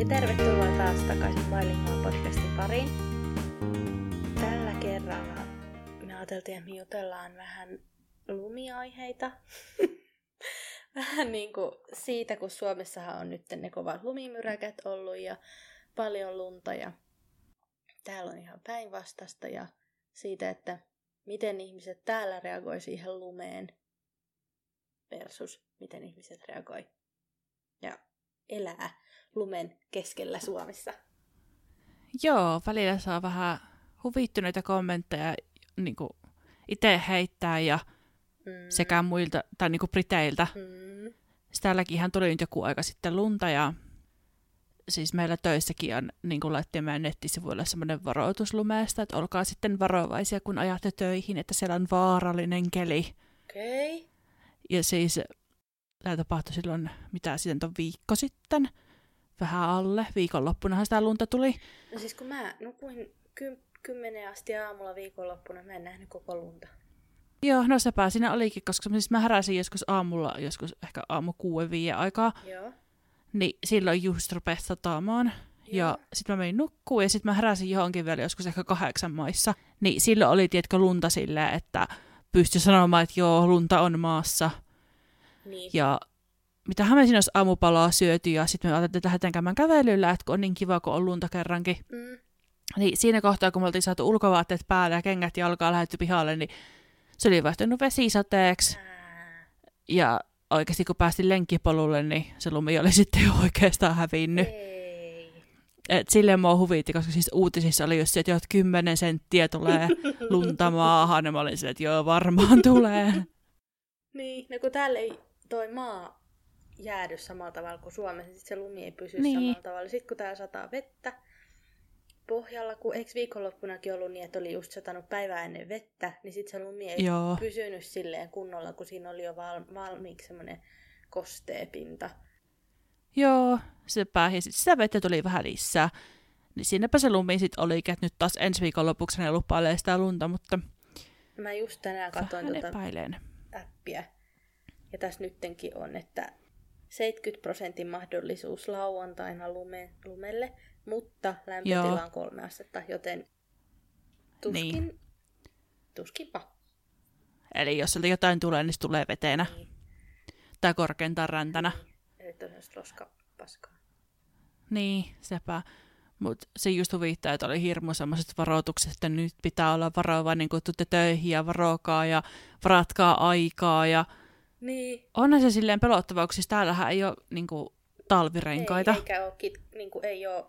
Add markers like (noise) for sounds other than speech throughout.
Ja tervetuloa taas takaisin Bilingual podcastin pariin. Tällä kerralla me ajateltiin, että me jutellaan vähän lumiaiheita. (laughs) vähän niin kuin siitä, kun Suomessahan on nyt ne kovat lumimyräkät ollut ja paljon lunta ja täällä on ihan päinvastasta ja siitä, että miten ihmiset täällä reagoi siihen lumeen versus miten ihmiset reagoi ja elää lumen keskellä Suomessa. Joo, välillä saa vähän huvittuneita kommentteja niin itse heittää ja mm. sekä muilta, tai niin kuin Briteiltä. Mm. Täälläkin ihan tuli nyt joku aika sitten lunta ja siis meillä töissäkin on, niin kuin laittiin meidän nettisivuille semmoinen varoitus lumeesta, että olkaa sitten varovaisia, kun ajatte töihin, että siellä on vaarallinen keli. Okei. Okay. Ja siis tämä tapahtui silloin, mitä sitten on viikko sitten, vähän alle. Viikonloppunahan sitä lunta tuli. No siis kun mä nukuin ky- kymmenen asti aamulla viikonloppuna, mä en nähnyt koko lunta. Joo, no sepä siinä olikin, koska siis mä heräsin joskus aamulla, joskus ehkä aamu kuuden viiden aikaa. Joo. Niin silloin just rupesi sataamaan. Ja sitten mä menin nukkuun ja sitten mä heräsin johonkin vielä joskus ehkä kahdeksan maissa. Niin silloin oli, tietkö lunta silleen, että pystyi sanomaan, että joo, lunta on maassa. Niin. Ja mitähän me siinä olisi aamupalaa syöty ja sitten me ajattelin, että lähdetään käymään kävelyllä, että kun on niin kiva, kun on lunta kerrankin. Mm. Niin siinä kohtaa, kun me oltiin saatu ulkovaatteet päälle ja kengät jalkaa lähdetty pihalle, niin se oli vaihtunut vesisateeksi. Ja oikeasti kun päästiin lenkkipolulle, niin se lumi oli (laughs) sitten jo oikeastaan hävinnyt. Ei. Et silleen mua huvitti, koska siis uutisissa oli just se, että jo 10 senttiä tulee (laughs) lunta maahan, ja mä olin silleen, että joo, varmaan tulee. Niin, no kun täällä ei toi maa jäädy samalla tavalla kuin Suomessa, niin sit se lumi ei pysy Niin. samalla tavalla. Sitten kun täällä sataa vettä pohjalla, kun eikö viikonloppunakin ollut niin, että oli just satanut päivää ennen vettä, niin sitten se lumi ei Joo. pysynyt silleen kunnolla, kun siinä oli jo val- valmiiksi semmoinen kosteepinta. Joo, se. Sitten sitä vettä tuli vähän lisää. Niin siinäpä se lumi sitten olikin, että nyt taas ensi viikon lopuksi ne lupailee sitä lunta, mutta Mä just tänään katsoin tuota appia. Ja tässä nyttenkin on, että 70 prosentin mahdollisuus lauantaina lume, lumelle, mutta lämpötila Joo. on kolme astetta, joten tuskin, Niin. tuskinpa. Eli jos sieltä jotain tulee, niin se tulee vetenä. Niin. Tai korkeintaan räntänä. Eli tosiaan roska paskaa. Niin, sepä. Mutta se just huvittaa, että oli hirmu semmoiset varoitukset, että nyt pitää olla varovainen, kun tuutte töihin ja varokaa ja varatkaa aikaa. Ja Niin. onhan se silleen pelottavaa, kun siis täällähän ei ole niinku, talvirenkaita. Ei, eikä ole, kit, niin kuin, ei ole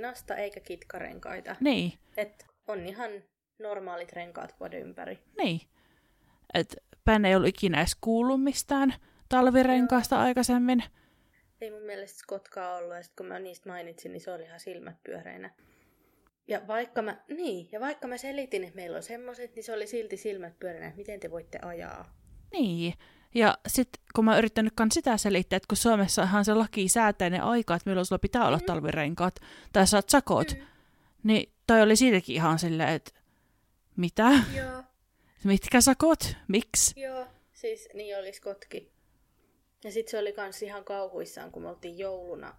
nasta- eikä kitkarenkaita. Niin, Et on ihan normaalit renkaat vuoden ympäri. niin. Et Ben ei ollut ikinä edes kuullut mistään talvirenkaasta aikaisemmin. Ei mun mielestä kotkaa ollut, ja sit kun mä niistä mainitsin, niin se oli ihan silmät pyöreinä. Ja vaikka mä, niin, ja vaikka mä selitin, että meillä on semmoset, niin se oli silti silmät pyöreinä, että miten te voitte ajaa. Niin. Ja sitten kun mä oon yrittänyt sitä selittää, että kun Suomessahan se laki säätää ne aikaa, että milloin sulla pitää olla talvirenkaat tai saat sakot, Mm. niin toi oli siitäkin ihan silleen, että mitä? Joo, Mitkä sakot? Miksi? joo, siis niin oli Skotki. Ja sitten se oli kans ihan kauhuissaan, kun me oltiin jouluna,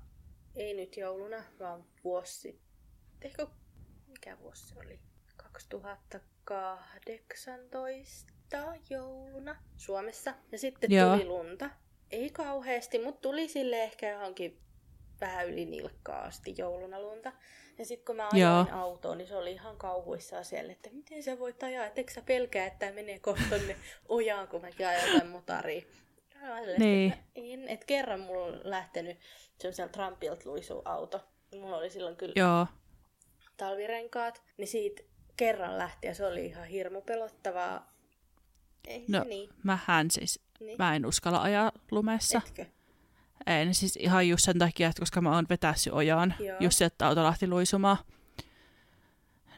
ei nyt jouluna, vaan vuosi sitten. Ehkä, mikä vuosi se oli? 2018 jouluna Suomessa. Ja sitten Joo. tuli lunta. Ei kauheasti, mutta tuli sille ehkä johonkin vähän yli nilkkaa asti jouluna lunta. Ja sitten kun mä ajoin Joo. autoon, niin se oli ihan kauhuissaan siellä, että miten sä voit ajaa, etteikö sä pelkää, että tää menee kohta tonne (laughs) ojaan, kun mäkin ajan jotain silleen, Niin. en, et kerran mulla on lähtenyt semmoiselta Trumpilta luisuu auto. Mulla oli silloin kyllä Joo. talvirenkaat, niin siitä kerran lähti ja se oli ihan hirmu pelottavaa. Ei, No, niin, mähän siis, niin. mä en uskalla ajaa lumessa. Etkö? En siis ihan just sen takia, että koska mä oon vetässyt ojaan, Joo. just se, että auto lähti luisumaan.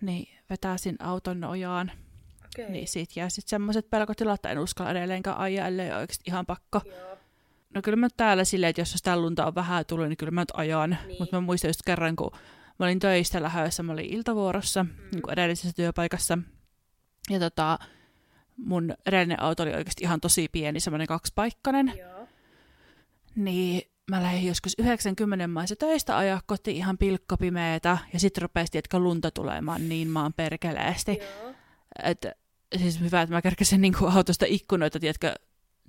Niin vetäsin auton ojaan. Okei. Niin siitä jää sitten semmoiset pelkotilat, että en uskalla edelleenkään ajaa, ellei ole oikeasti ihan pakko. Joo. No kyllä mä täällä silleen, että jos sitä lunta on vähän tullut, niin kyllä mä nyt ajan. Niin. Mutta mä muistan just kerran, kun mä olin töistä lähdössä, mä olin iltavuorossa, mm. niin edellisessä työpaikassa. Ja tota, mun edellinen auto oli oikeasti ihan tosi pieni, semmoinen kaksipaikkainen. Joo. Niin mä lähdin joskus 90 maissa töistä ajaa kotiin ihan pilkkopimeetä ja sitten rupesi, että lunta tulemaan niin maan perkeleesti. Että siis hyvä, että mä kerkesin niin kuin autosta ikkunoita, tiedätkö,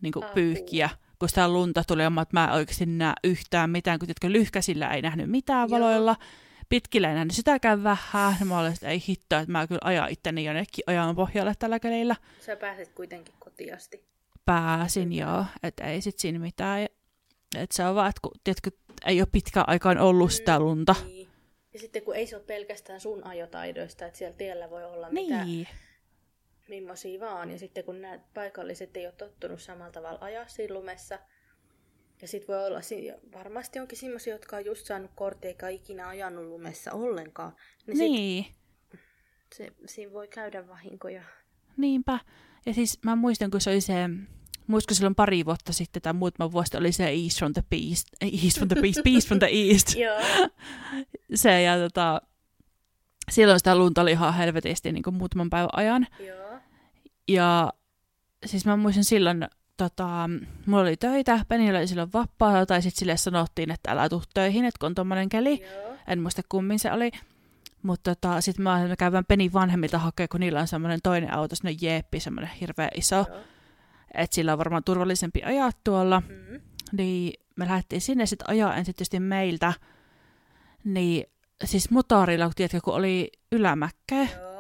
niin kuin pyyhkiä, kun sitä lunta tuli, että mä oikeasti näe yhtään mitään, kun tiedätkö, lyhkäsillä ei nähnyt mitään Joo. valoilla, pitkillä ei nähnyt sitäkään vähän, ja mä olin, että ei hittoa, että mä kyllä ajan itteni jonnekin ajan pohjalle tällä kelillä. Sä pääsit kuitenkin kotiasti. Pääsin, Kyllä. joo, että ei sit siinä mitään. Että se on vaan, että kun, tiedätkö, ei ole pitkään aikaan ollut mm, sitä lunta. Niin. Ja sitten kun ei se ole pelkästään sun ajotaidoista, että siellä tiellä voi olla niin. mitä millaisia vaan. Ja sitten kun nämä paikalliset ei ole tottunut samalla tavalla ajaa siinä lumessa, ja sitten voi olla, varmasti onkin semmoisia, jotka on just saanut kortti eikä ikinä ajanut lumessa ollenkaan. Niin. niin. Sit, se, siinä voi käydä vahinkoja. Niinpä. Ja siis mä muistan, kun se oli se, muistatko silloin pari vuotta sitten tai muutama vuosi oli se East from the Beast, East from the Beast, Beast from the East. (laughs) Joo. se ja tota, silloin sitä lunta oli ihan helvetisti niin kuin muutaman päivän ajan. Joo. Ja siis mä muistan silloin, tota, mulla oli töitä, Penillä oli silloin vapaa, tai sitten sille sanottiin, että älä tuu töihin, että kun on tommonen keli. Joo. En muista kummin se oli. Mutta tota, sitten mä, mä käyn Penin vanhemmilta hakea, kun niillä on semmoinen toinen auto, semmoinen jeeppi, semmoinen hirveä iso. Että sillä on varmaan turvallisempi ajaa tuolla. Mm. Niin me lähdettiin sinne sitten ajaa ensin tietysti meiltä. Niin siis motorilla, kun tiedätkö, kun oli ylämäkkeä. Joo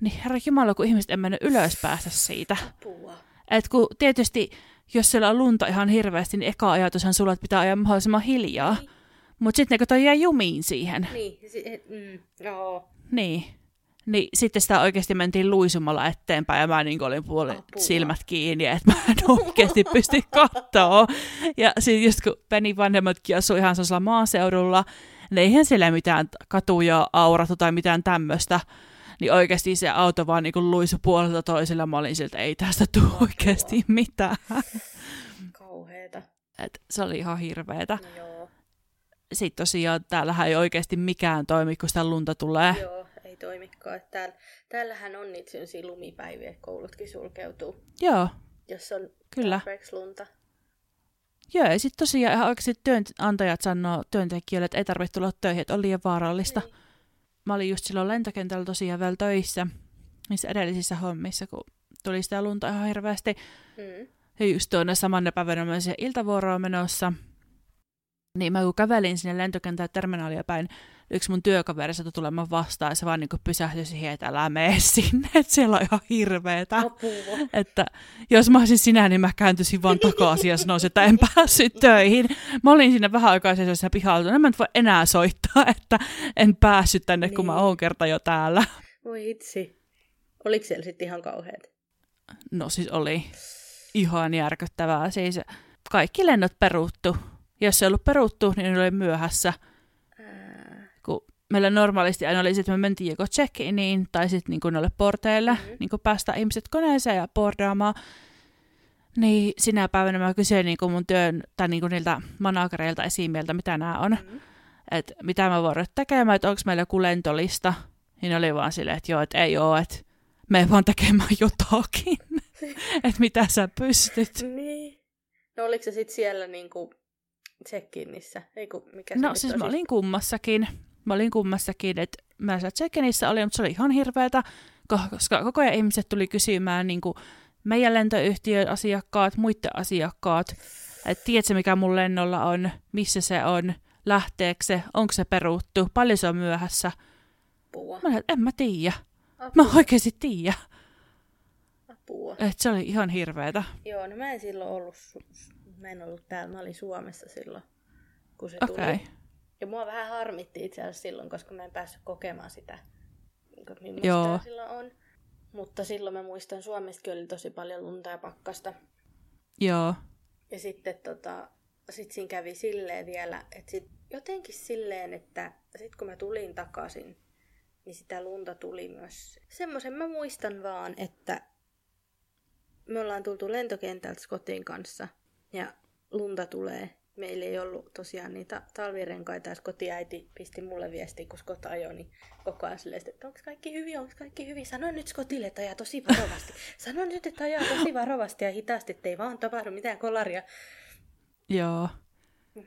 niin herra Jumala, kun ihmiset en mennyt ylös päästä siitä. Apua. Et kun tietysti, jos siellä on lunta ihan hirveästi, niin eka ajatushan sulla, että pitää ajaa mahdollisimman hiljaa. Niin. Mutta sitten kun toi jää jumiin siihen. Niin, si- mm, joo. Niin. Niin sitten sitä oikeasti mentiin luisumalla eteenpäin ja mä niin olin puoli Apua. silmät kiinni, että mä en (laughs) oikeasti pysty katsoa. Ja sitten just kun Penny vanhemmatkin asuu ihan sellaisella maaseudulla, niin eihän siellä mitään katuja auratu tai mitään tämmöistä niin oikeasti se auto vaan niin luisu puolelta toisella. Mä olin siltä, ei tästä tule oikeasti mitään. (laughs) Kauheeta. Et se oli ihan hirveetä. No joo. Sitten tosiaan täällähän ei oikeasti mikään toimi, kun sitä lunta tulee. Joo, ei toimikaan. Täällä, täällähän on niitä sellaisia lumipäiviä, että koulutkin sulkeutuu. Joo. Jos on Kyllä. lunta. Joo, ja sitten tosiaan ihan oikeasti työnantajat sanoo työntekijöille, että ei tarvitse tulla töihin, että on liian vaarallista. Niin mä olin just silloin lentokentällä tosiaan vielä töissä, niissä edellisissä hommissa, kun tuli sitä lunta ihan hirveästi. Mm. Ja just tuonne samanne päivänä mä iltavuoroa menossa. Niin mä kun kävelin sinne lentokentän terminaalia päin, yksi mun työkaveri sattui tulemaan vastaan ja se vaan niin pysähtyi siihen, että älä mene (laughs) sinne, että siellä on ihan hirveetä. Apua. Että jos mä olisin sinä, niin mä kääntyisin vaan takaisin ja sanoisin, että en päässyt töihin. Mä olin siinä vähän aikaa siellä pihalla, en mä nyt voi enää soittaa, (laughs) että en päässyt tänne, niin. kun mä niin. oon kerta jo täällä. Voi itse. Oliko siellä sitten ihan kauheat? No siis oli ihan järkyttävää. Siis kaikki lennot peruttu. Jos se ei ollut peruttu, niin oli myöhässä meillä normaalisti aina oli, että me mentiin joko check-iniin tai sitten niin noille porteille, mm-hmm. niin päästä ihmiset koneeseen ja bordaamaan. Niin sinä päivänä mä kysyin niin mun työn, tai niin niiltä managereilta esimieltä, mitä nämä on. Mm-hmm. Että mitä mä voin tekemään, että onko meillä joku lentolista. Niin oli vaan silleen, että joo, että ei ole, että me vaan tekemään jotakin. (laughs) että mitä sä pystyt. Niin. No oliko se sitten siellä niinku check-inissä? Ei mikä no siis mä olin kummassakin. Mä olin kummassakin, että mä check-inissä olin, mutta se oli ihan hirveätä, koska koko ajan ihmiset tuli kysymään niin kuin meidän lentoyhtiön asiakkaat, muiden asiakkaat, että tiedätkö mikä mun lennolla on, missä se on, lähteekö se, onko se peruttu, paljon se on myöhässä. Apua. Mä en mä tiedä. Mä oikeasti tiedä. Apua. Et se oli ihan hirveetä. Joo, no mä en silloin ollut, mä en ollut täällä, mä olin Suomessa silloin, kun se okay. tuli. Ja mua vähän harmitti itse asiassa silloin, koska mä en päässyt kokemaan sitä, millaista Joo. silloin on. Mutta silloin mä muistan, Suomessakin oli tosi paljon lunta ja pakkasta. Joo. Ja sitten tota, sit siinä kävi silleen vielä, että sit jotenkin silleen, että sit kun mä tulin takaisin, niin sitä lunta tuli myös. Semmoisen mä muistan vaan, että me ollaan tultu lentokentältä Scottin kanssa ja lunta tulee meillä ei ollut tosiaan niitä talvirenkaita, ja kotiäiti pisti mulle viesti, kun Scott ajoi, niin koko ajan silleen, että onko kaikki hyvin, onko kaikki hyvin, sano nyt Scottille, että ajaa tosi varovasti. (laughs) Sano nyt, että ajaa tosi varovasti ja hitaasti, ettei vaan tapahdu mitään kolaria. Joo.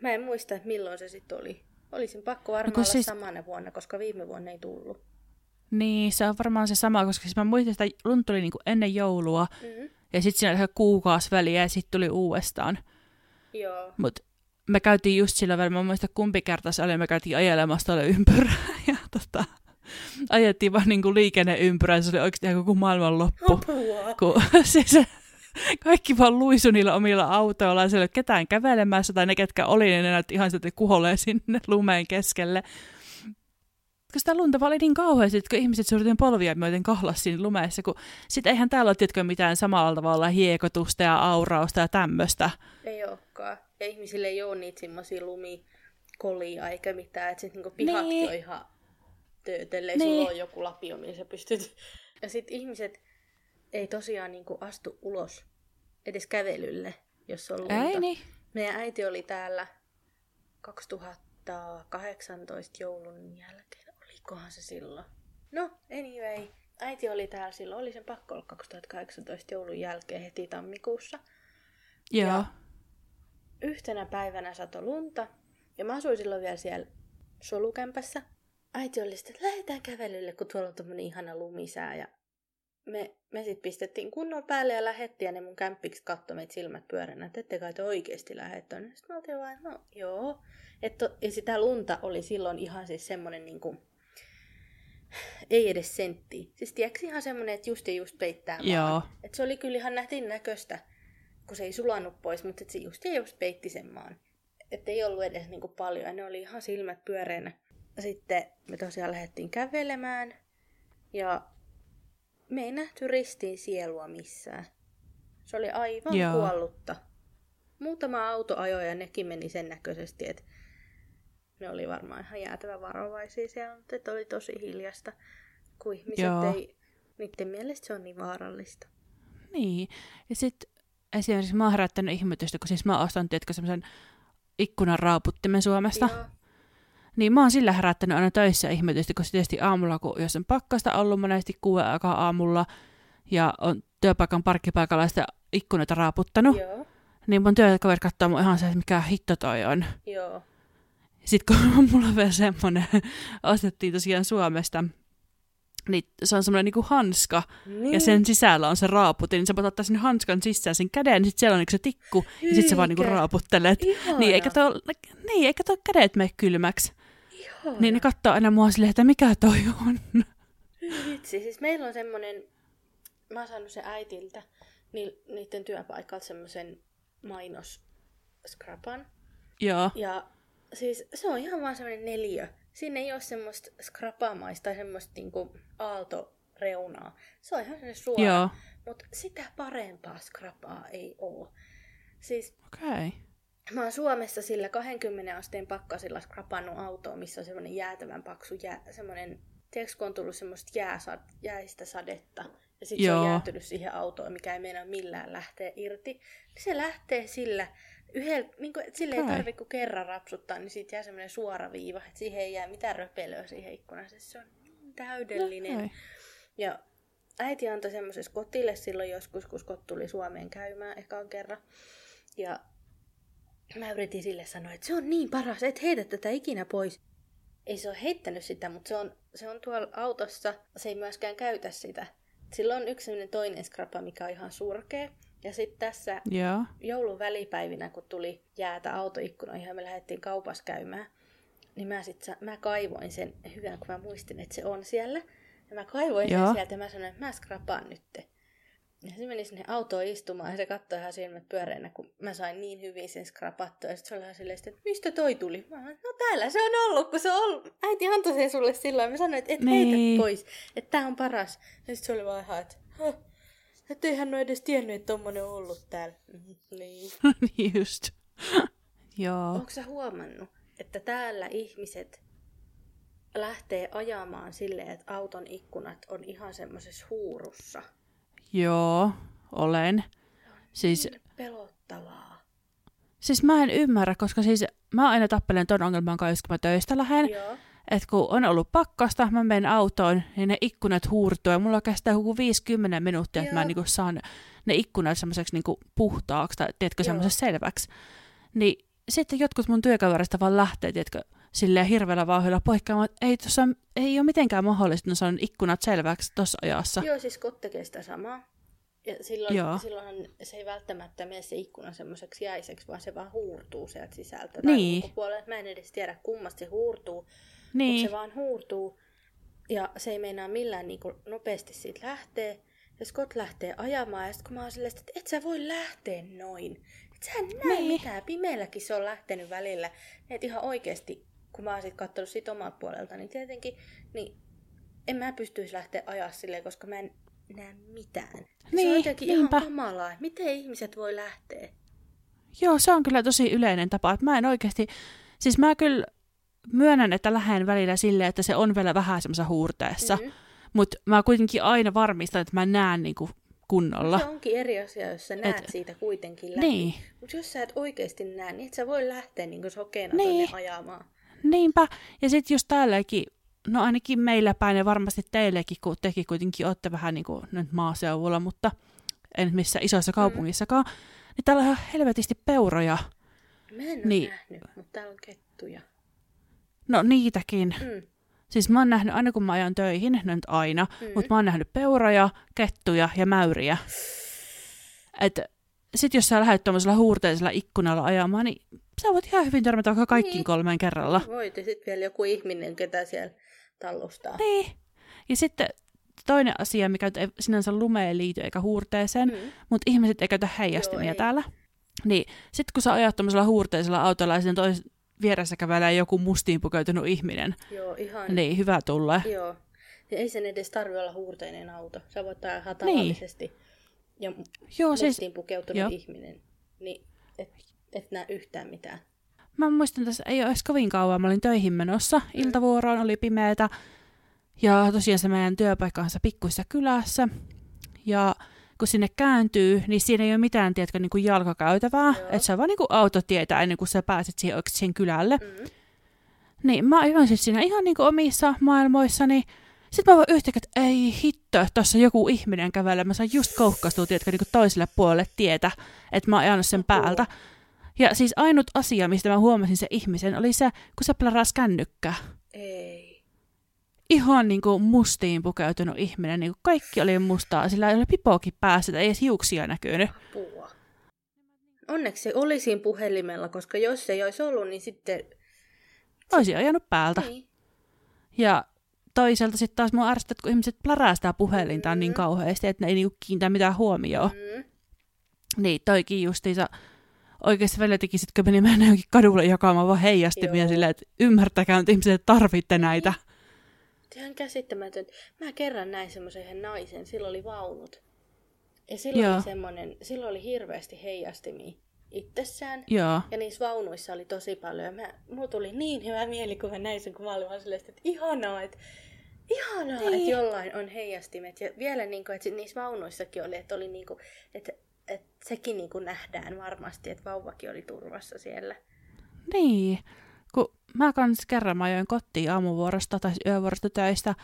Mä en muista, että milloin se sitten oli. Olisin pakko varmaan no, olla siis... samana vuonna, koska viime vuonna ei tullut. Niin, se on varmaan se sama, koska siis mä muistan, että lunta tuli niinku ennen joulua, mm-hmm. ja sitten siinä oli kuukausi väliä, ja sitten tuli uudestaan. Joo. Mut me käytiin just sillä välillä, mä muistan kumpi kerta se oli, me käytiin ajelemassa tuolle ympyrää, (laughs) ja tota, ajettiin vaan niinku liikenneympyrää, se oli oikeasti ihan koko maailman loppu. Kun, (laughs) siis, kaikki vaan luisu niillä omilla autoilla, siellä ei ole ketään kävelemässä, tai ne, ketkä oli, niin ne näytti ihan sieltä kuholee sinne (laughs) lumeen keskelle. Koska sitä lunta vaan oli niin kauheasti, että kun ihmiset suurten polvia myöten kahlas siinä lumeessa, kun sit eihän täällä ole tietkö mitään samalla tavalla hiekotusta ja aurausta ja tämmöistä. Ei olekaan. Ja ihmisille ei ole niitä semmoisia lumikolia eikä mitään, että sitten niinku pihatkin niin. on ihan töötelle, niin. sulla on joku lapio, mihin sä pystyt. Ja sitten ihmiset ei tosiaan niinku astu ulos edes kävelylle, jos on lunta. Ei niin. Meidän äiti oli täällä 2018 joulun jälkeen. Olikohan se silloin? No, anyway. Äiti oli täällä silloin. Oli sen pakko olla 2018 joulun jälkeen heti tammikuussa. Joo. Ja yhtenä päivänä sato lunta. Ja mä asuin silloin vielä siellä solukämpässä. Äiti oli sitten, että lähdetään kävelylle, kun tuolla on tämmöinen ihana lumisää. Ja me, me sitten pistettiin kunnon päälle ja lähettiin ja ne mun kämppiksi katsoi meitä silmät pyöränä, että ette kai te oikeasti lähde tonne. Sitten mä oltiin vaan, no joo. Et to, ja sitä lunta oli silloin ihan siis semmonen niinku, ei edes sentti. Siis tiedätkö ihan semmonen, että just ja just peittää maan. Et se oli kyllä ihan nähtin näköistä, kun se ei sulanut pois, mutta se just ja just peitti sen maan. Että ei ollut edes niinku paljon ja ne oli ihan silmät pyöreänä. Sitten me tosiaan lähdettiin kävelemään ja me ei nähty ristiin sielua missään. Se oli aivan Joo. kuollutta. Muutama auto ajoi ja nekin meni sen näköisesti, että ne oli varmaan ihan jäätävä varovaisia siellä, mutta että oli tosi hiljasta, kun ihmiset Joo. ei, niiden mielestä se on niin vaarallista. Niin, ja sitten esimerkiksi mä oon herättänyt ihmetystä, kun siis mä ostan, tiedätkö, semmoisen ikkunan raaputtimen Suomesta. Joo. Niin mä oon sillä herättänyt aina töissä ihmetystä, koska tietysti aamulla, kun jos on pakkasta ollut monesti kuuden aikaa aamulla ja on työpaikan parkkipaikalla sitä ikkunoita raaputtanut, Joo. niin mun työkaveri katsoo mun ihan se, että mikä hitto toi on. Joo. Sitten kun (laughs) mulla on vielä semmonen, ostettiin tosiaan Suomesta, niin se on semmoinen niinku hanska, niin. ja sen sisällä on se raaputin, niin sä voit ottaa sen hanskan sisään sen käden, niin sitten siellä on niinku se tikku, Eikä. ja sitten sä vaan niinku raaputtelet. Niin eikä, tuo, niin, eikä tuo kädet mene kylmäksi. Ihana. Niin ne katsoo aina mua silleen, että mikä toi on. Vitsi, siis meillä on semmoinen, mä oon saanut sen äitiltä, ni, niiden työpaikalta semmoisen mainos-skrapan. Joo. Ja siis se on ihan vaan semmoinen neljö. Siinä ei ole semmoista skrapamaista tai semmoista niinku aaltoreunaa. Se on ihan semmoinen suora. Joo. Mutta sitä parempaa skrapaa ei ole. Siis okay. Mä oon Suomessa sillä 20 asteen pakkasilla skrapannut autoa, missä on semmoinen jäätävän paksu jää, semmoinen, tiedätkö kun on tullut semmoista jääsad, jäistä sadetta, ja sitten se on jäätynyt siihen autoon, mikä ei meinaa millään lähteä irti, niin se lähtee sillä, yhdellä, niin kuin, sille ei tarvitse kuin kerran rapsuttaa, niin siitä jää semmoinen suora viiva, että siihen ei jää mitään röpelöä siihen ikkunaan, se on niin täydellinen. Okay. Ja äiti antoi semmoisessa kotille silloin joskus, kun Skot tuli Suomeen käymään ekan kerran. Ja mä yritin sille sanoa, että se on niin paras, et heitä tätä ikinä pois. Ei se ole heittänyt sitä, mutta se on, se on tuolla autossa, se ei myöskään käytä sitä. Sillä on yksi toinen skrapa, mikä on ihan surkea. Ja sitten tässä yeah. joulun välipäivinä, kun tuli jäätä autoikkunoihin ja me lähdettiin kaupassa käymään, niin mä, sit, mä kaivoin sen hyvän, kun mä muistin, että se on siellä. Ja mä kaivoin yeah. sen sieltä ja mä sanoin, että mä skrapaan nytte. Ja se meni sinne autoon istumaan ja se katsoi ihan silmät pyöreänä, kun mä sain niin hyvin sen skrapattua. Ja sitten se oli ihan silleen, että mistä toi tuli? Mä sanoin, no täällä se on ollut, kun se on ollut. Äiti antoi sen sulle silloin. Mä sanoin, että et niin. heitä pois, että tää on paras. Ja sitten se oli vaan ihan, että että eihän ole edes tiennyt, että tommonen on ollut täällä. Mm-hmm. Niin. (laughs) niin just. (laughs) Joo. Onko sä huomannut, että täällä ihmiset lähtee ajamaan silleen, että auton ikkunat on ihan semmoisessa huurussa? Joo, olen. Siis, niin pelottavaa. Siis mä en ymmärrä, koska siis mä aina tappelen ton ongelman kanssa, kun mä töistä lähden. Joo. Että kun on ollut pakkasta, mä menen autoon, niin ne ikkunat huurtuu ja mulla kestää joku 50 minuuttia, Joo. että mä niinku saan ne ikkunat semmoiseksi niinku puhtaaksi tai tiedätkö semmoiseksi selväksi. Niin sitten jotkut mun työkaverista vaan lähtee, tiedätkö, silleen hirveällä vauhdilla poikkaamaan, että ei, tossa, ei ole mitenkään mahdollista, että on ikkunat selväksi tuossa ajassa. Joo, siis Kot tekee sitä samaa. Ja silloin, Joo. silloinhan se ei välttämättä mene se ikkuna semmoiseksi jäiseksi, vaan se vaan huurtuu sieltä sisältä niin. ulkopuolelta. Mä en edes tiedä, kummasta se huurtuu, niin. mutta se vaan huurtuu. Ja se ei meinaa millään niin kuin nopeasti siitä lähtee. Ja Scott lähtee ajamaan, ja sitten kun mä oon silleen, että et sä voi lähteä noin. Et sä näe niin. mitään. Pimeälläkin se on lähtenyt välillä. Että ihan oikeasti, kun mä oon sit katsonut siitä omalta puolelta, niin tietenkin, niin en mä pystyisi lähteä ajaa silleen, koska mä en näe mitään. Niin, se on jotenkin niinpä. ihan kamalaa. Miten ihmiset voi lähteä? Joo, se on kyllä tosi yleinen tapa. Että mä en oikeasti, siis mä kyllä myönnän, että lähden välillä silleen, että se on vielä vähän semmoisessa huurteessa. Mm-hmm. Mutta mä kuitenkin aina varmistan, että mä näen niinku kunnolla. Se onkin eri asia, jos sä näet et... siitä kuitenkin läpi. Niin. Mutta jos sä et oikeasti näe, niin et sä voi lähteä niinku sokeena niin. ajamaan. Niinpä. Ja sitten just täälläkin, no ainakin meillä päin ja varmasti teillekin, kun tekin kuitenkin olette vähän niin kuin nyt maaseudulla, mutta en missä isoissa mm. kaupungissakaan, mm. niin täällä on ihan helvetisti peuroja. Mä en ole niin. nähnyt, mutta täällä on kettuja. No niitäkin. Mm. Siis mä oon nähnyt, aina kun mä ajan töihin, no nyt aina, mm. mutta mä oon nähnyt peuroja, kettuja ja mäyriä. Et sit jos sä lähdet tuommoisella huurteisella ikkunalla ajamaan, niin sä voit ihan hyvin törmätä vaikka kaikkiin niin. kolmeen kerralla. Voit, ja sitten vielä joku ihminen, ketä siellä tallustaa. Niin. Ja sitten toinen asia, mikä ei sinänsä lumeen liity eikä huurteeseen, mm. mutta ihmiset ei käytä heijastimia Joo, ei. täällä. Niin, sitten kun sä ajat tuommoisella huurteisella autolla ja tois, vieressä kävelee joku mustiin pukeutunut ihminen. Joo, ihan. Niin, hyvä tulla. Joo. Ja ei sen edes tarvi olla huurteinen auto. Sä voit ajaa ihan tavallisesti. Niin. Ja Joo, mustiin siis... pukeutunut Joo. ihminen. Niin et, et näe yhtään mitään. Mä muistan tässä, ei ole edes kovin kauan, mä olin töihin menossa. Mm. Iltavuoroon oli pimeätä. Ja tosiaan se meidän työpaikkansa pikkuissa kylässä. Ja kun sinne kääntyy, niin siinä ei ole mitään, tiedätkö, niin kuin jalkakäytävää. Että se on vaan niin kuin autotietä ennen kuin sä pääset siihen oikeasti siihen kylälle. Mm. Niin mä ajoin sitten siinä ihan niin kuin omissa maailmoissani. Sitten mä vaan yhtäkkiä, että ei hitto, tuossa joku ihminen kävelee. Mä saan just koukkastua, tiedätkö, niin kuin toiselle puolelle tietä, että mä oon ajanut sen päältä. Ja siis ainut asia, mistä mä huomasin se ihmisen, oli se, kun se plaras kännykkää. Ei ihan niin kuin mustiin pukeutunut ihminen. Niin kuin kaikki oli mustaa, sillä ei ole pipoakin päässä, ei edes hiuksia näkynyt. Apua. Onneksi se oli siinä puhelimella, koska jos se ei olisi ollut, niin sitten... Olisi ajanut päältä. Niin. Ja toisaalta sitten taas mua ärsyttää, kun ihmiset plärää sitä puhelinta mm-hmm. niin kauheasti, että ne ei niinku kiinnitä mitään huomioon. Mm-hmm. Niin, toikin justiinsa oikeasti välillä tekisitkö meni mennä johonkin kadulle jakamaan vaan heijastimia silleen, että ymmärtäkää että ihmiset tarvitte näitä. Ihan käsittämätön. Mä kerran näin semmoisen yhden naisen, sillä oli vaunut. Ja silloin Joo. oli semmoinen, silloin oli hirveästi heijastimia itsessään. Joo. Ja niissä vaunuissa oli tosi paljon. Ja mä, mulla tuli niin hyvä mieli, kun mä näin sen, kun mä olin vaan silleen, että ihanaa, että ihanaa, niin. että jollain on heijastimet. Ja vielä niin kuin, että niissä vaunuissakin oli, että oli niin kuin, että, että sekin niin kuin nähdään varmasti, että vauvakin oli turvassa siellä. Niin mä kans kerran mä ajoin kotiin aamuvuorosta tai yövuorosta töistä,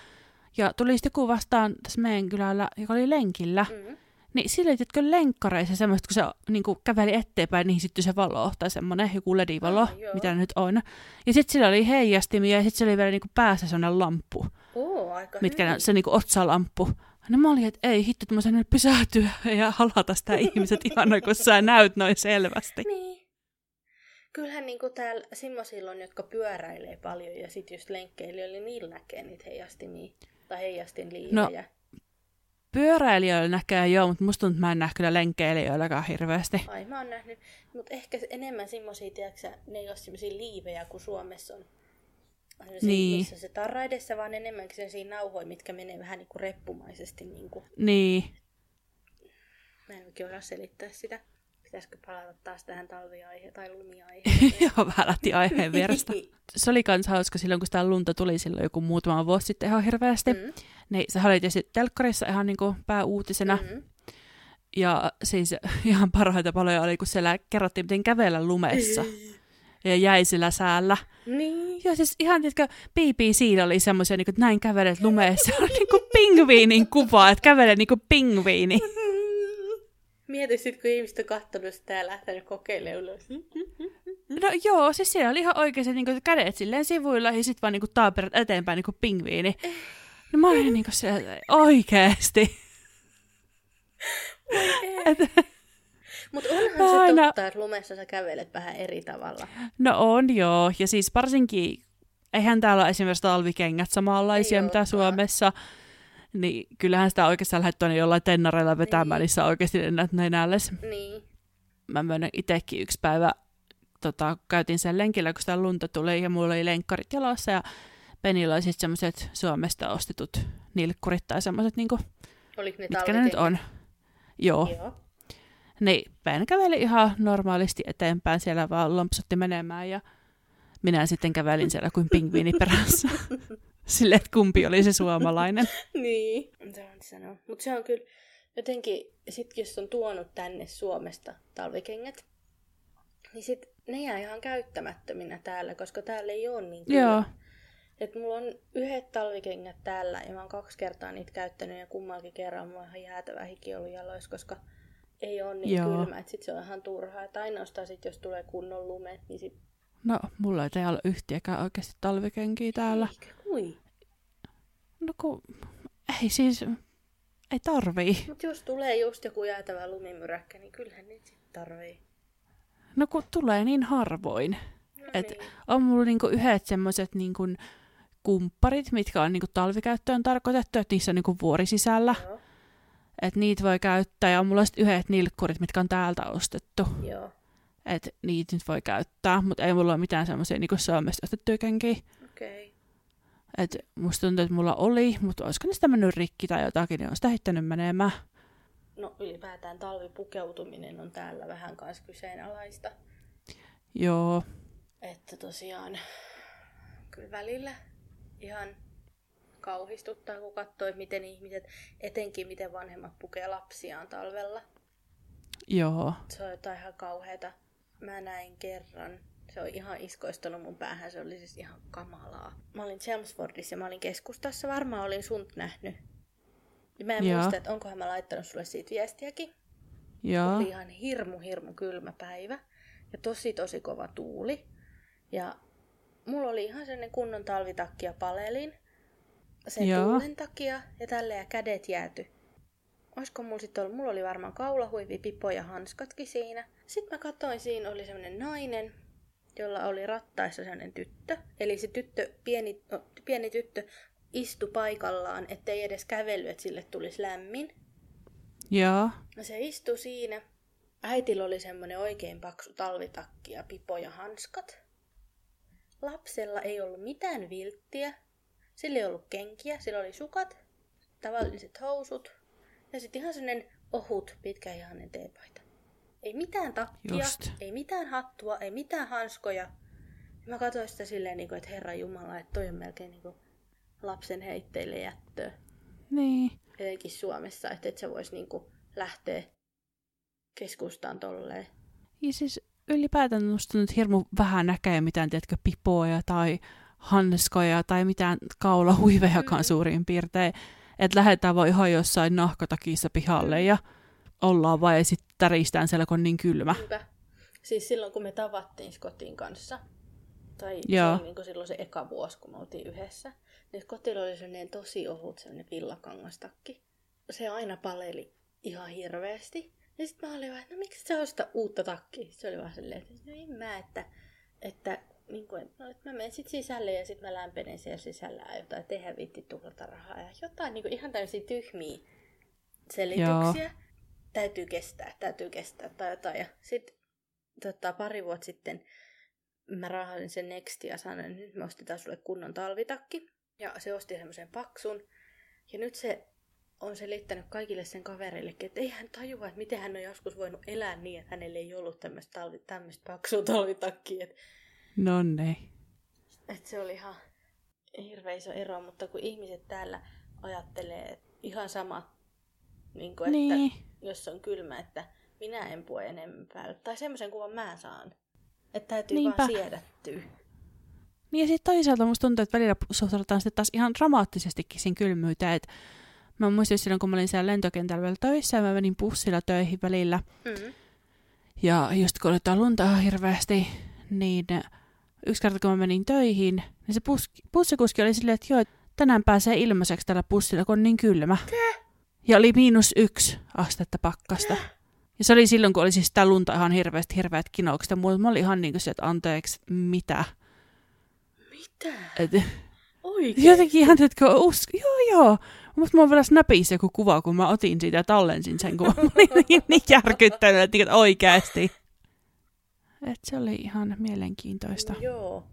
ja tuli sitten joku vastaan tässä meidän kylällä, joka oli lenkillä. Mm-hmm. Niin sillä oli tietkö lenkkareissa semmoista, kun se niin kuin käveli eteenpäin, niin sitten se valo, tai semmoinen joku ledivalo, oh, mitä nyt on. Ja sitten sillä oli heijastimia, ja sitten se oli vielä niin kuin päässä semmoinen lamppu. Oh, aika mitkä hyvin. se niin kuin otsalamppu. No mä olin, että ei hitto, että mä sain pysähtyä ja halata sitä ihmiset (laughs) ihan kun sä näyt noin selvästi. Niin kyllähän niin kuin täällä semmoisilla on, jotka pyöräilee paljon ja sitten just lenkkeilijöillä, niillä näkee niitä heijastimia tai heijastin liivejä. No, pyöräilijöillä näkee joo, mutta musta tuntuu, että mä en näe kyllä lenkkeilijöilläkään hirveästi. Ai mä oon nähnyt, mutta ehkä enemmän semmoisia, tiedätkö ne ei ole semmoisia liivejä kuin Suomessa on. Niin. Missä se tarraidessa, vaan enemmänkin sellaisia nauhoja, mitkä menee vähän niin kuin reppumaisesti. Niin. Kuin. niin. Mä en oikein osaa selittää sitä. Pitäisikö palata taas tähän talviaihe tai lumiaiheeseen? (laughs) Joo, vähän lähti aiheen vierestä. (laughs) Se oli kans hauska silloin, kun sitä lunta tuli silloin joku muutama vuosi sitten ihan hirveästi. Mm. Niin se oli tietysti telkkarissa ihan niin kuin pääuutisena. Mm. Ja siis (laughs) ihan parhaita paloja oli, kun siellä kerrottiin, miten kävellä lumessa. ja jäi sillä säällä. Niin. Ja siis ihan, tiedätkö, BBC oli semmoisia, niin että näin kävelet lumeessa. Se on niin kuin pingviinin kuva, että kävelee niin kuin pingviini. Mieti sitten, kun ihmiset on katsonut sitä ja lähtenyt kokeilemaan ylös. No joo, siis siellä oli ihan oikein niin kädet silleen sivuilla ja sitten vaan niin taaperat eteenpäin niin kuin pingviini. No mä olin niin kuin siellä, oikeesti. Et, Mutta onhan se Aina... totta, että lumessa sä kävelet vähän eri tavalla. No on joo, ja siis varsinkin, eihän täällä esimerkiksi talvikengät samanlaisia, mitä. Suomessa. Niin kyllähän sitä oikeastaan lähdet tuonne jollain tennareilla vetämään, niin, niin sä oikeasti lennät nenälles. Niin. Mä myönnän itsekin yksi päivä, tota, käytin sen lenkillä, kun sitä lunta tuli ja mulla oli lenkkarit jalassa ja Penillä oli sitten semmoiset Suomesta ostetut nilkkurit tai semmoiset, niinku, Oliko ne mitkä ne nyt on. Joo. Joo. Niin, Ben käveli ihan normaalisti eteenpäin, siellä vaan lompsotti menemään ja minä sitten kävelin siellä kuin pingviini perässä. (laughs) Silleen, että kumpi oli se suomalainen. (laughs) niin, se on Mutta se on kyllä jotenkin, sit jos on tuonut tänne Suomesta talvikengät, niin sit ne jää ihan käyttämättöminä täällä, koska täällä ei ole niin kyllä. Joo. Et mulla on yhdet talvikengät täällä ja mä oon kaksi kertaa niitä käyttänyt ja kummallakin kerran mulla on ihan jäätävä hiki ollut jaloissa, koska ei ole niin Joo. kylmä, että sit se on ihan turhaa. Et ainoastaan sit, jos tulee kunnon lumet, niin sit... No, mulla ei täällä yhtiäkään oikeasti talvikenkiä täällä. Eikä, kui? No kun, ei siis, ei tarvii. Mut jos tulee just joku jäätävä lumimyräkkä, niin kyllähän niitä sit tarvii. No kun tulee niin harvoin. No et niin. on mulla niinku yhdet semmoset niinku kumpparit, mitkä on niinku talvikäyttöön tarkoitettu, että niissä on niinku vuori sisällä. Joo että niitä voi käyttää. Ja on mulla sitten yhdet nilkkurit, mitkä on täältä ostettu. Joo. Että niitä nyt voi käyttää, mutta ei mulla ole mitään semmoisia niin Suomesta ostettuja kenkiä. Okei. Okay. Et musta tuntuu, että mulla oli, mutta olisiko ne sitä mennyt rikki tai jotakin, niin on sitä heittänyt menemään. No ylipäätään talvipukeutuminen on täällä vähän kanssa kyseenalaista. Joo. Että tosiaan kyllä välillä ihan kauhistuttaa, kun katsoo, miten ihmiset, etenkin miten vanhemmat pukee lapsiaan talvella. Joo. Se on jotain ihan kauheata. Mä näin kerran, se on ihan iskoistunut mun päähän, se oli siis ihan kamalaa. Mä olin Chelmsfordissa ja mä olin keskustassa, varmaan olin sun nähnyt. Mä en Joo. muista, että onkohan mä laittanut sulle siitä viestiäkin. Joo. Oli ihan hirmu, hirmu kylmä päivä ja tosi, tosi kova tuuli. Ja mulla oli ihan sellainen kunnon talvitakki ja palelin sen Joo. tuulen takia ja tälle ja kädet jääty. Olisiko mulla sitten ollut, mulla oli varmaan kaulahuivi, pipo ja hanskatkin siinä. Sitten mä katsoin, siinä oli semmonen nainen, jolla oli rattaissa sellainen tyttö. Eli se tyttö, pieni, no, pieni tyttö, istui paikallaan, ettei edes kävellyt, että sille tulisi lämmin. Joo. No se istui siinä. Äitillä oli semmoinen oikein paksu talvitakki ja pipo ja hanskat. Lapsella ei ollut mitään vilttiä, sillä ei ollut kenkiä, sillä oli sukat, tavalliset housut ja sitten ihan sellainen ohut pitkäihainen teepaita. Ei mitään takkia, Just. ei mitään hattua, ei mitään hanskoja. Ja mä katsoin sitä silleen, niin kuin, että Herra Jumala, että toi on melkein niin kuin lapsen heitteille jättöä. Niin. Etenkin Suomessa, että et sä vois niin kuin lähteä keskustaan tolleen. Ja siis ylipäätään musta nyt hirmu vähän näkee mitään, tiedätkö, pipoja tai hanskoja tai mitään kaulahuivejakaan mm. suurin piirtein. Että lähdetään vaan ihan jossain nahkatakissa pihalle ja ollaan vaan ja sitten täristään siellä, kun on niin kylmä. Niinpä. Siis silloin, kun me tavattiin Skotin kanssa, tai Joo. se oli niin silloin se eka vuosi, kun me oltiin yhdessä, niin Skotilla oli sellainen tosi ohut sellainen villakangastakki. Se aina paleli ihan hirveästi. Ja sitten mä olin vaan, että no miksi sä ostaa uutta takkia? Se oli vaan silleen, että no en mä, että, että niin kuin, no, että mä menen sitten sisälle ja sitten mä lämpenen siellä sisällä ja jotain, tehdä vitti tuhlata rahaa ja jotain niin kuin ihan täysin tyhmiä selityksiä. Joo. Täytyy kestää, täytyy kestää tai jotain. Ja sitten tota, pari vuotta sitten mä rahasin sen Nextia ja sanoin, että nyt me ostetaan sulle kunnon talvitakki. Ja se osti semmoisen paksun. Ja nyt se on selittänyt kaikille sen kavereillekin, että ei hän tajua, että miten hän on joskus voinut elää niin, että hänellä ei ollut tämmöistä, talvi, tämmöistä paksua talvitakkia. Että No ne. Et se oli ihan hirveä iso ero, mutta kun ihmiset täällä ajattelee ihan sama, niin kuin, että niin. Jos on kylmä, että minä en pue enemmän päälle. Tai semmoisen kuvan mä saan. Että täytyy Niinpä. vaan siedättyä. Niin ja sitten toisaalta musta tuntuu, että välillä suhtaudutaan sitten taas ihan dramaattisestikin siinä kylmyyteen. Että mä muistin silloin, kun mä olin siellä lentokentällä vielä töissä ja mä menin bussilla töihin välillä. Mm. Ja just kun oli lunta hirveästi, niin yksi kerta kun mä menin töihin, niin se bus, bussikuski oli silleen, että joo, tänään pääsee ilmaiseksi tällä bussilla, kun on niin kylmä. Ja oli miinus yksi astetta pakkasta. Ja se oli silloin, kun oli siis sitä lunta ihan hirveästi, hirveät kinaukset. Ja mä olin ihan niin kuin se, että anteeksi, mitä? Mitä? Et, Oikeesti? jotenkin ihan, että usk... joo joo. Mutta mulla on vielä Snapissa joku kuva, kun mä otin siitä ja tallensin sen, kun (laughs) mä olin niin, niin järkyttänyt, että niinku, oikeasti. Et se oli ihan mielenkiintoista. Joo.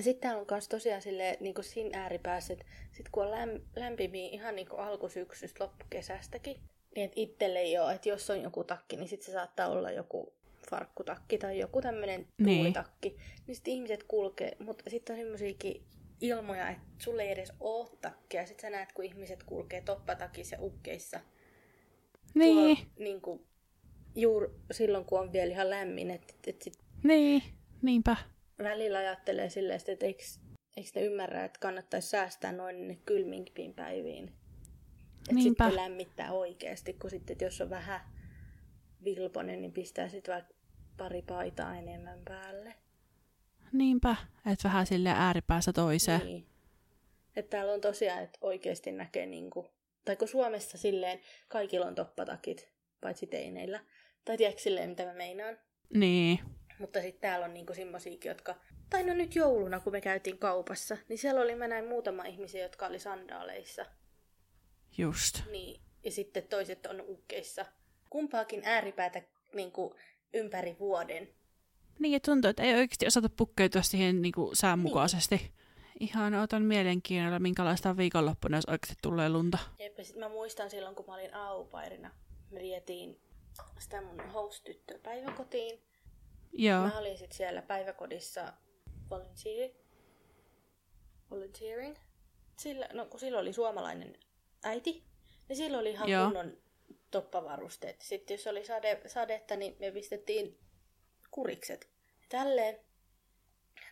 Sitten täällä on myös tosiaan silleen, niin kuin siinä ääripäässä, että sit kun on läm- lämpimiä ihan niin kuin alkusyksystä loppukesästäkin, niin että itselle ei ole, että jos on joku takki, niin sitten se saattaa olla joku farkkutakki tai joku tämmöinen Niin. tuulitakki. Niin sitten ihmiset kulkee, mutta sitten on semmoisiakin ilmoja, että sulle ei edes oo takkia. Sitten sä näet, kun ihmiset kulkee toppatakissa ja ukkeissa. Niin, Tuolla, niin kuin, juuri silloin, kun on vielä ihan lämmin. Että et sit niin, niinpä. Välillä ajattelee silleen, että eikö, eikö ne ymmärrä, että kannattaisi säästää noin ne kylmimpiin päiviin. Että sitten lämmittää oikeasti, kun sitten, että jos on vähän vilponen, niin pistää sitten vaikka pari paitaa enemmän päälle. Niinpä, että vähän sille ääripäässä toiseen. Niin. Että täällä on tosiaan, että oikeasti näkee niinku, tai kun Suomessa silleen kaikilla on toppatakit, paitsi teineillä. Tai tiedätkö silleen, mitä mä meinaan. Niin, Mutta sitten täällä on niinku semmosiakin, jotka... Tai no nyt jouluna, kun me käytiin kaupassa, niin siellä oli, mä näin muutama ihmisiä, jotka oli sandaaleissa. just. Niin, ja sitten toiset on ukkeissa. Kumpaakin ääripäätä niinku ympäri vuoden. Niin, ja tuntuu, että ei oikeasti osata pukkeutua siihen niin kuin säänmukaisesti. Ihan otan mielenkiinnolla, minkälaista on viikonloppuna, jos oikeasti tulee lunta. Jep, ja sit mä muistan silloin, kun mä olin aupairina, me vietiin sitä mun host-tyttöä päiväkotiin. Joo, Mä olin sit siellä päiväkodissa volunteer, volunteering. Sillä, no, kun silloin oli suomalainen äiti, niin silloin oli ihan Joo. kunnon toppavarusteet. Sitten jos oli sade, sadetta, niin me pistettiin kurikset. Tälleen.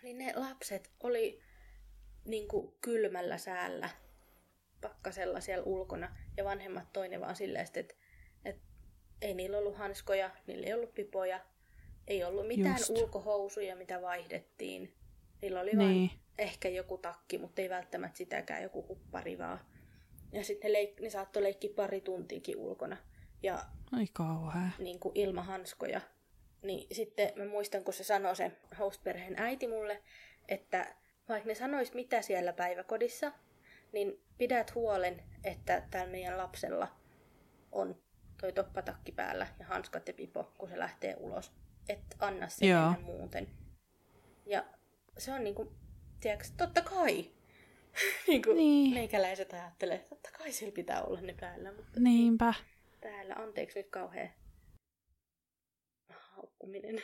Niin ne lapset oli niin kuin kylmällä säällä pakkasella siellä ulkona. Ja vanhemmat toinen vaan silleen, että, että ei niillä ollut hanskoja, niillä ei ollut pipoja, ei ollut mitään Just. ulkohousuja, mitä vaihdettiin. Niillä oli Niin. vain ehkä joku takki, mutta ei välttämättä sitäkään, joku huppari vaan. Ja sitten ne, leik- ne saattoi leikkiä pari tuntiakin ulkona. Ja ai kauhea. niin kuin ilman hanskoja. Niin sitten mä muistan, kun se sanoi se host-perheen äiti mulle, että vaikka ne sanois mitä siellä päiväkodissa, niin pidät huolen, että tällä meidän lapsella on toi toppatakki päällä ja hanskat ja pipo, kun se lähtee ulos. Et anna se Joo. muuten. Ja se on niinku, tiedätkö, totta kai. (laughs) niinku, Niin. meikäläiset ajattelee, että totta kai sillä pitää olla ne päällä, mutta Niinpä. täällä, anteeksi nyt kauhea haukkuminen.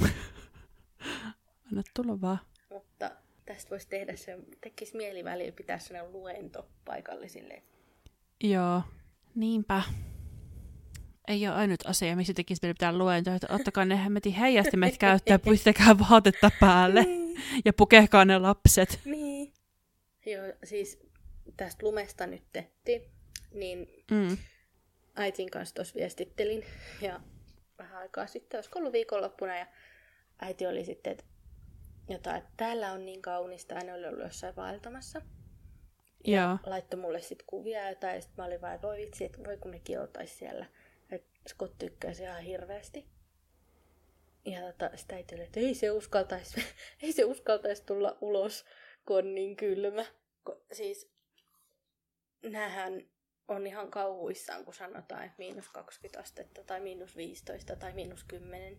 (laughs) Anna tulla vaan. Mutta tästä voisi tehdä se, tekisi mieli välillä pitää sellainen luento paikallisille. Joo, niinpä. Ei ole ainut asia, missä tekisi meidän pitää luentoa, että ottakaa ne hemmetin heijastimet käyttöön, pistäkää vaatetta päälle (laughs) ja pukehkaa ne lapset. Niin. Joo, siis tästä lumesta nyt tehtiin, niin Mm. äitin kanssa tuossa viestittelin ja vähän aikaa sitten, olisiko ollut viikonloppuna ja äiti oli sitten, että jotain, että täällä on niin kaunista, ja ne oli ollut jossain vaeltamassa. Joo, laittoi mulle sitten kuvia ja jotain, ja sit mä olin vaan, voi vitsi, että voi kun nekin oltais siellä. Scott tykkäsi ihan hirveästi. Ja tota, sitä ei että ei se uskaltaisi, (laughs) ei se uskaltaisi tulla ulos, kun on niin kylmä. Ko, siis näähän on ihan kauhuissaan, kun sanotaan, että miinus 20 astetta tai miinus 15 tai miinus 10.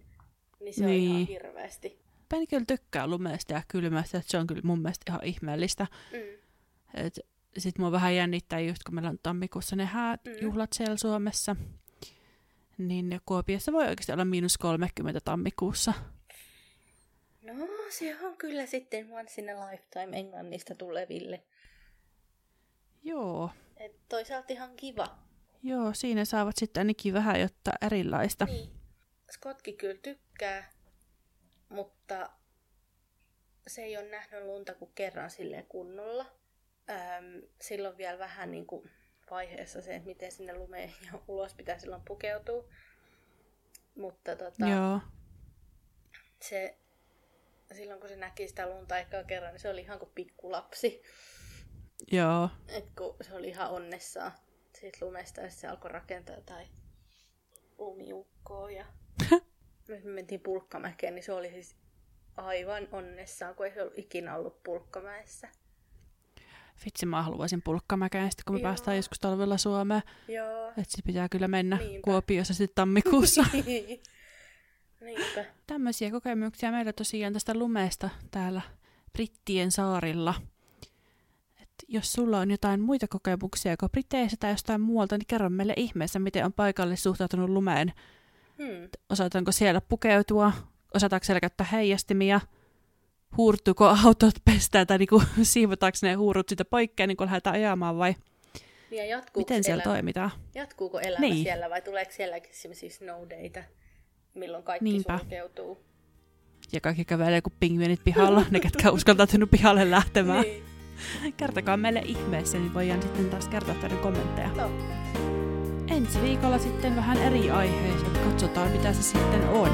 Niin se niin. on ihan hirveästi. Päin kyllä tykkää lumesta ja kylmästä, että se on kyllä mun mielestä ihan ihmeellistä. Mm. Et sit mua vähän jännittää just, kun meillä on tammikuussa ne häät, Mm. juhlat siellä Suomessa. Niin Kuopiossa voi oikeasti olla miinus 30 tammikuussa. No, se on kyllä sitten once in a lifetime Englannista tuleville. Joo, Et toisaalta ihan kiva. joo, siinä saavat sitten ainakin vähän jotta erilaista. Niin. Skotki kyllä tykkää, mutta se ei ole nähnyt lunta kuin kerran silleen kunnolla. Öm, silloin vielä vähän niin kuin vaiheessa se, että miten sinne lumeen ja ulos pitää silloin pukeutua. Mutta tota, Joo, se silloin kun se näki sitä lunta ekaa kerran, niin se oli ihan kuin pikkulapsi. Joo. Et kun se oli ihan onnessaan siitä lumesta ja se alkoi rakentaa jotain lumiukkoa. Ja... (laughs) me mentiin pulkkamäkeen, niin se oli siis aivan onnessaan, kun ei se ollut ikinä ollut pulkkamäessä. Vitsi, mä haluaisin pulkkamäkeen sitten, kun me Joo. päästään joskus talvella Suomeen. Joo. Että sit pitää kyllä mennä Niinpä. Kuopiossa sitten tammikuussa. (laughs) Niinpä. Tämmöisiä kokemuksia meillä tosiaan tästä lumesta täällä Brittien saarilla. Et jos sulla on jotain muita kokemuksia joko Briteissä tai jostain muualta, niin kerro meille ihmeessä, miten on paikalle suhtautunut lumeen. Hmm. Osataanko siellä pukeutua? Osataanko siellä käyttää heijastimia? Huurtuuko autot pestää tai niinku, (laughs) siivotaanko ne huurut sitä poikkea, niin kun lähdetään ajamaan vai ja miten siellä elämä, toimitaan? Jatkuuko elämä niin. siellä vai tuleeko sielläkin sellaisia snow dayta, milloin kaikki Niinpä. sulkeutuu? Ja kaikki kävelee kuin pingviinit pihalla, ne ketkä uskaltautunut pihalle lähtemään. niin. Kertokaa meille ihmeessä, niin voidaan sitten taas kertoa teidän kommentteja. No. Ensi viikolla sitten vähän eri aiheiset. Katsotaan, mitä se sitten on.